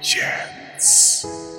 chance.